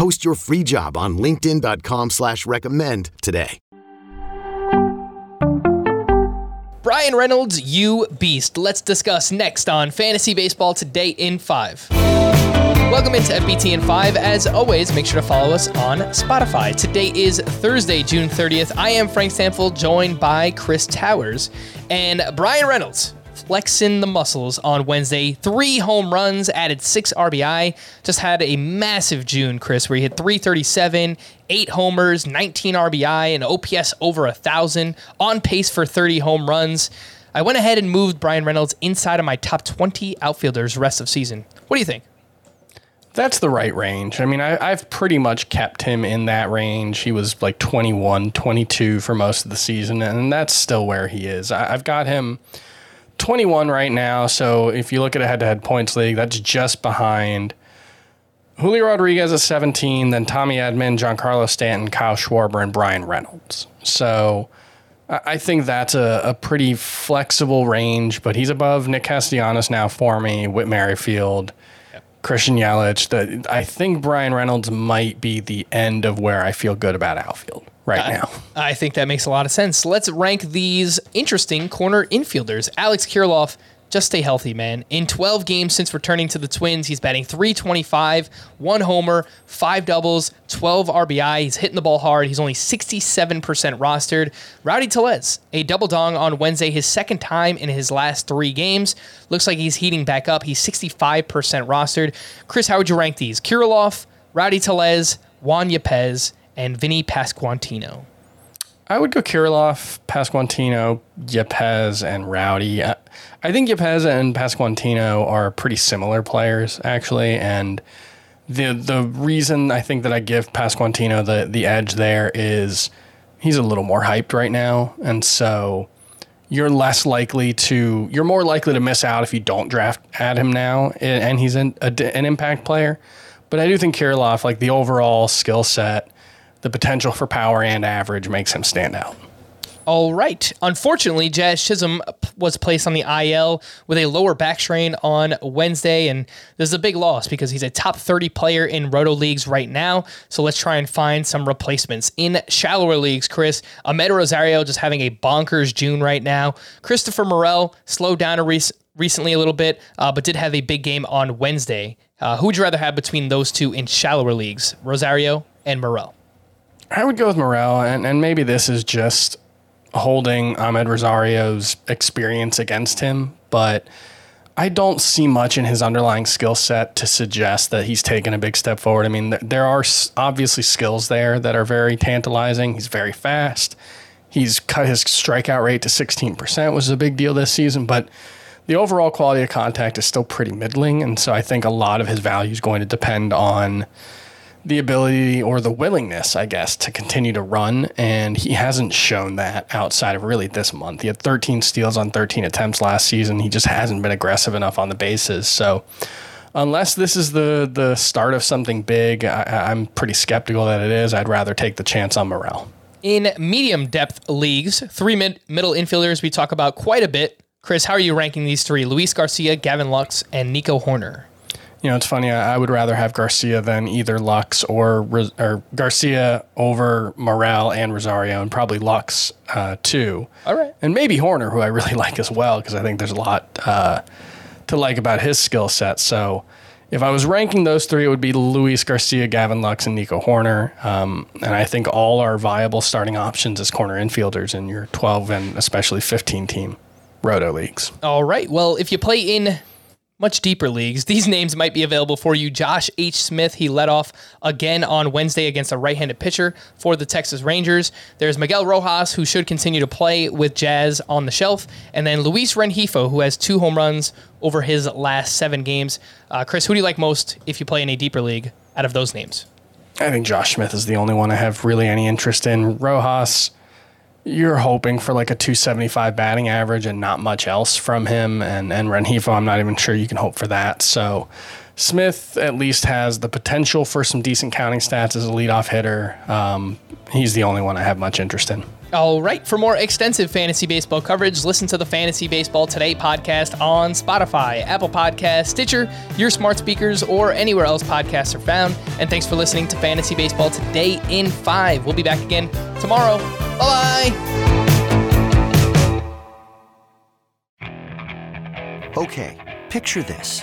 Post your free job on linkedin.com slash recommend today. Bryan Reynolds, you beast. Let's discuss next on Fantasy Baseball Today in 5. Welcome into FBT in 5. As always, make sure to follow us on Spotify. Today is Thursday, June 30th. I am Frank Stampfl, joined by Chris Towers and Bryan Reynolds flexing the muscles on Wednesday. Three home runs, added six RBI. Just had a massive June, Chris, where he hit 337, eight homers, 19 RBI, and OPS over a thousand, on pace for 30 home runs. I went ahead and moved Bryan Reynolds inside of my top 20 outfielders rest of season. What do you think? That's the right range. I mean, I, have pretty much kept him in that range. He was like 21, 22 for most of the season, and that's still where he is. I, I've got him 21 right now. So if you look at a head to head points league, that's just behind Julio Rodriguez at 17, then Tommy Edman, Giancarlo Stanton, Kyle Schwarber, and Bryan Reynolds. So I think that's a, a pretty flexible range, but he's above Nick Castellanos now for me, Whit Merrifield, Christian Yelich. The, I think Bryan Reynolds might be the end of where I feel good about outfield right I, now. I think that makes a lot of sense. Let's rank these interesting corner infielders. Alex Kirilloff, just stay healthy, man. In 12 games since returning to the Twins, he's batting 325, one homer, five doubles, 12 RBI. He's hitting the ball hard. He's only 67% rostered. Rowdy Tellez, a double dong on Wednesday, his second time in his last three games. Looks like he's heating back up. He's 65% rostered. Chris, how would you rank these? Kirilloff, Rowdy Tellez, Juan Yepez, and Vinnie Pasquantino. I would go Kirilloff, Pasquantino, Yepez, and Rowdy. I think Yepez and Pasquantino are pretty similar players, actually, and the the reason I think that I give Pasquantino the the edge there is he's a little more hyped right now, and so you're less likely to you're more likely to miss out if you don't draft at him now, and he's an a, an impact player. But I do think Kirilloff, like the overall skill set the potential for power and average makes him stand out. All right. Unfortunately, Jazz Chisholm was placed on the IL with a lower back strain on Wednesday, and this is a big loss because he's a top 30 player in roto leagues right now. So let's try and find some replacements in shallower leagues. Chris Amed Rosario just having a bonkers June right now. Christopher Morel slowed down a rec- recently a little bit, uh, but did have a big game on Wednesday. Uh, who would you rather have between those two in shallower leagues, Rosario and Morel? I would go with Morel, and, and maybe this is just holding Amed Rosario's experience against him, but I don't see much in his underlying skill set to suggest that he's taken a big step forward. I mean, there are obviously skills there that are very tantalizing. He's very fast. He's cut his strikeout rate to 16%, which is a big deal this season, but the overall quality of contact is still pretty middling. And so I think a lot of his value is going to depend on the ability or the willingness, I guess, to continue to run. And he hasn't shown that outside of really this month. He had 13 steals on 13 attempts last season. He just hasn't been aggressive enough on the bases. So, unless this is the the start of something big, I, am pretty skeptical that it is. I'd rather take the chance on Morel. In medium depth leagues, three mid, middle infielders we talk about quite a bit. Chris, how are you ranking these three? Luis Garcia, Gavin Lux, and Nico Hoerner. You know, it's funny. I, I would rather have Garcia than either Lux or or Garcia over Morel and Rosario, and probably Lux uh, too. All right, and maybe Hoerner, who I really like as well, because I think there's a lot uh, to like about his skill set. So. If I was ranking those three, it would be Luis Garcia, Gavin Lux, and Nico Hoerner. Um, and I think all are viable starting options as corner infielders in your 12 and especially 15 team roto leagues. All right. Well, if you play in much deeper leagues. These names might be available for you. Josh H. Smith, he led off again on Wednesday against a right handed pitcher for the Texas Rangers. There's Miguel Rojas, who should continue to play with Jazz on the shelf. And then Luis Rengifo, who has two home runs over his last seven games. Uh, Chris, who do you like most if you play in a deeper league out of those names? I think Josh Smith is the only one I have really any interest in. Rojas you're hoping for like a 275 batting average and not much else from him. And and Rengifo, I'm not even sure you can hope for that. So Smith at least has the potential for some decent counting stats as a leadoff hitter. Um, he's the only one I have much interest in. All right. For more extensive fantasy baseball coverage, listen to the Fantasy Baseball Today podcast on Spotify, Apple Podcast, Stitcher, your smart speakers, or anywhere else podcasts are found. And thanks for listening to Fantasy Baseball Today in 5. We'll be back again tomorrow. Bye bye. Okay, picture this.